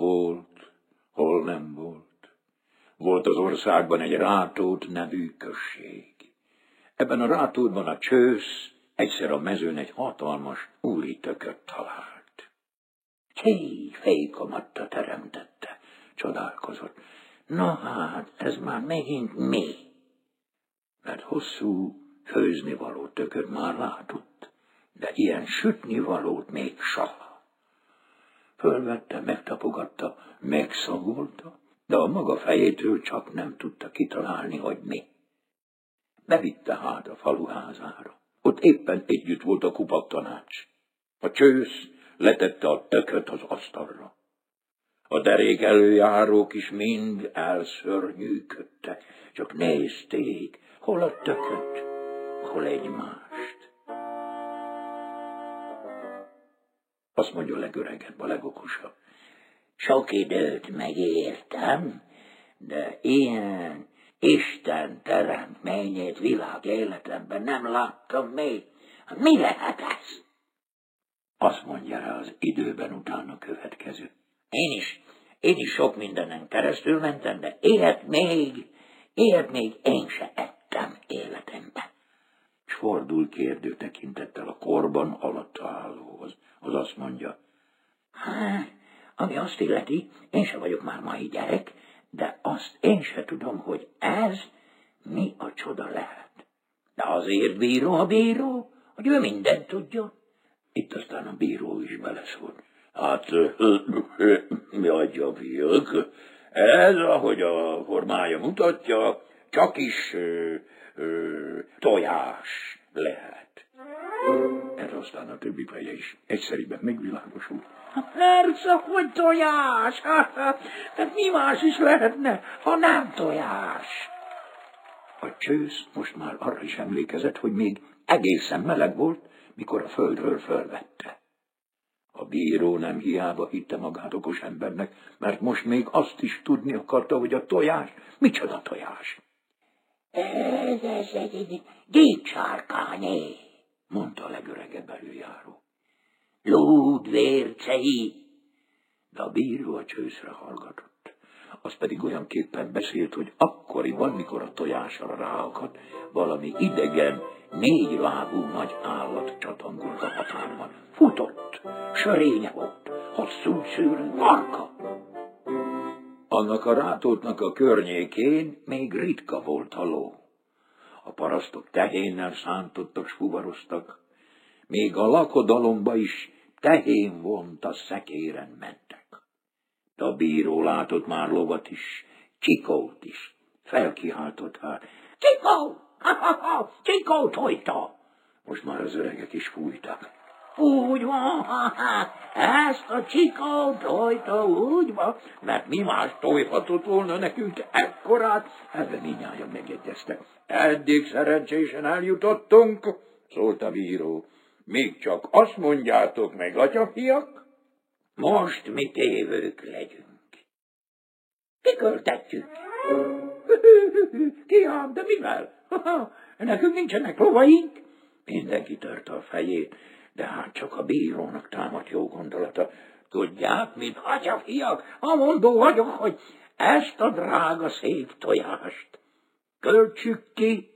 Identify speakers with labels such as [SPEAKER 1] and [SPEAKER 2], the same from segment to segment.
[SPEAKER 1] volt, hol nem volt. Volt az országban egy Rátót nevű község. Ebben a Rátótban a csősz egyszer a mezőn egy hatalmas úri tököt talált. Hé, fejkamatta teremtette, csodálkozott. Na hát, ez már megint mi? Mert hosszú, főzni való tököt már látott, de ilyen sütni valót még soha. Fölvette, megtapogatta, megszagolta, de a maga fejétől csak nem tudta kitalálni, hogy mi. Bevitte hát a faluházára. Ott éppen együtt volt a kupak tanács. A csősz letette a tököt az asztalra. A derék előjárók is mind elszörnyűködtek, csak nézték, hol a tököt, hol egymást. Azt mondja a legöregebb, a legokosabb. Sok időt megértem, de ilyen Isten teremtményét világ életemben nem láttam még. Mi lehet ez? Azt mondja rá az időben utána következő. Én is, én is sok mindenen keresztül mentem, de ilyet még, ilyet még én se ettem életemben. Fordul kérdő tekintettel a korban alatt állóhoz. Az azt mondja, hát, ami azt illeti, én se vagyok már mai gyerek, de azt én se tudom, hogy ez mi a csoda lehet. De azért bíró a bíró, hogy ő mindent tudja. Itt aztán a bíró is beleszólt. Hát, mi adja fiúk, ez, ahogy a formája mutatja, csak is ö, tojás lehet. Erre aztán a többi feje is egyszerűen megvilágosult. Persze, hogy tojás. Hát mi más is lehetne, ha nem tojás? A csősz most már arra is emlékezett, hogy még egészen meleg volt, mikor a földről fölvette. A bíró nem hiába hitte magát okos embernek, mert most még azt is tudni akarta, hogy a tojás, micsoda tojás. Ez, ez, ez egy gécsárkányé, mondta a legöregebb előjáró. Lúd vércei, de a bíró a csőszre hallgatott. Az pedig olyan képpen beszélt, hogy akkoriban, mikor a tojásra ráakadt, valami idegen, négy lábú nagy állat csatangolt a határban. Futott, sörénye volt, hosszú szőrű marka. Annak a rátótnak a környékén még ritka volt a ló. A parasztok tehénnel szántottak, fuvaroztak, még a lakodalomba is tehén vont a szekéren mentek. De a bíró látott már lovat is, csikót is, felkiáltott hát. Csikó! Ha-ha-ha! Csikó tojta! Most már az öregek is fújtak. Úgy van, ezt a csikó tojta, úgy van, mert mi más tojhatott volna nekünk ekkorát, ebben minnyáján megegyeztek. Eddig szerencsésen eljutottunk, szólt a bíró. Még csak azt mondjátok meg, atyafiak, most mi tévők legyünk. Kiköltetjük. Ki ám, de mivel? Nekünk nincsenek lovaink. Mindenki törte a fejét, de hát csak a bírónak támadt jó gondolata. Tudják, mit, atyafiak, mondó vagyok, hogy ezt a drága szép tojást költsük ki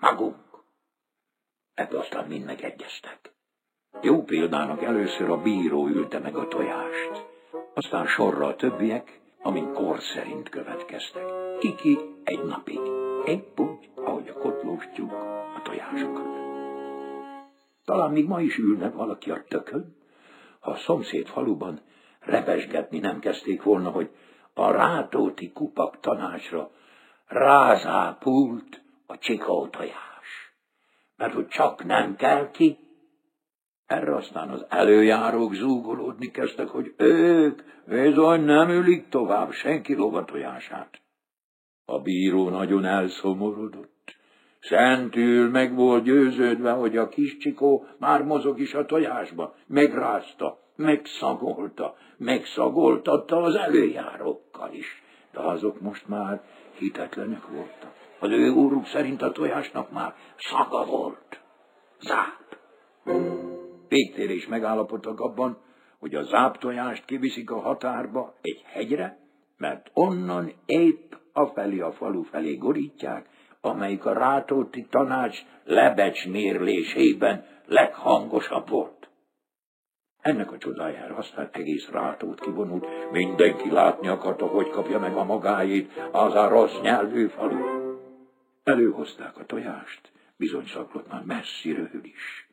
[SPEAKER 1] magunk. Ebből aztán mind megegyeztek. Jó példának először a bíró ülte meg a tojást, aztán sorra a többiek, amin kor szerint következtek. Kiki egy napig, épp úgy, ahogy a kotlós tyúk a tojásokat. Talán még ma is ülne valaki a tökön, ha a szomszéd faluban repesgetni nem kezdték volna, hogy a rátóti kupak tanácsra rázápult a csikó tojás. Mert hogy csak nem kell ki, erre aztán az előjárók zúgolódni kezdtek, hogy ők bizony nem ülik tovább senki lovatojását. A bíró nagyon elszomorodott. Szentül meg volt győződve, hogy a kis csikó már mozog is a tojásba. Megrázta, megszagolta, megszagoltatta az előjárókkal is. De azok most már hitetlenek voltak. Az ő úruk szerint a tojásnak már szaga volt. Záp. Végtére is megállapodtak abban, hogy a záptojást kiviszik a határba egy hegyre, mert onnan épp afelé a falu felé gorítják, amelyik a Rátóti tanács lebecsmérlésében leghangosabb volt. Ennek a csodájára aztán egész rátót kivonult, mindenki látni akarta, hogy kapja meg a magáét az a rossz nyelvű falu. Előhozták a tojást, bizony szaklott már messziről is.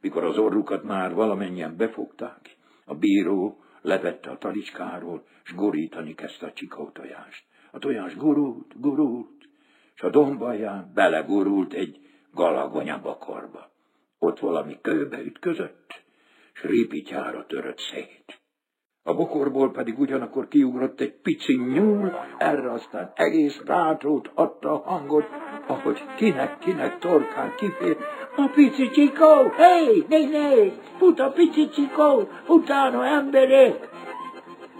[SPEAKER 1] Mikor az orrukat már valamennyien befogták, a bíró levette a talicskáról, s gurítani kezdte a csikó tojást. A tojás gurult, gurult, s a dombalján belegurult egy galagonya bakorba. Ott valami kőbe ütközött, s ripityára törött szét. A bokorból pedig ugyanakkor kiugrott egy pici nyúl, erre aztán egész rátrót adta a hangot, ahogy kinek-kinek torkán kifér. A pici csikó, hé, nézd, nézd, fut a pici csikó, utána emberek.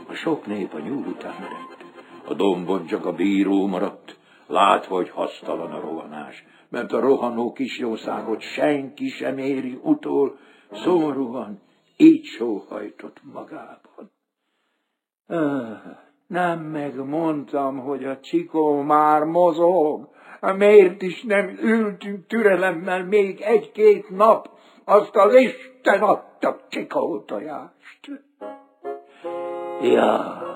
[SPEAKER 1] A sok nép a nyúl után merett. A dombon csak a bíró maradt, látva, hogy hasztalan a rohanás, mert a rohanó kisjószágot senki sem éri utól, szomorúan így sóhajtott magában. Nem megmondtam, hogy a csikó már mozog. Miért is nem ültünk türelemmel még egy-két nap, azt az Isten adta csikó tojást. Ja.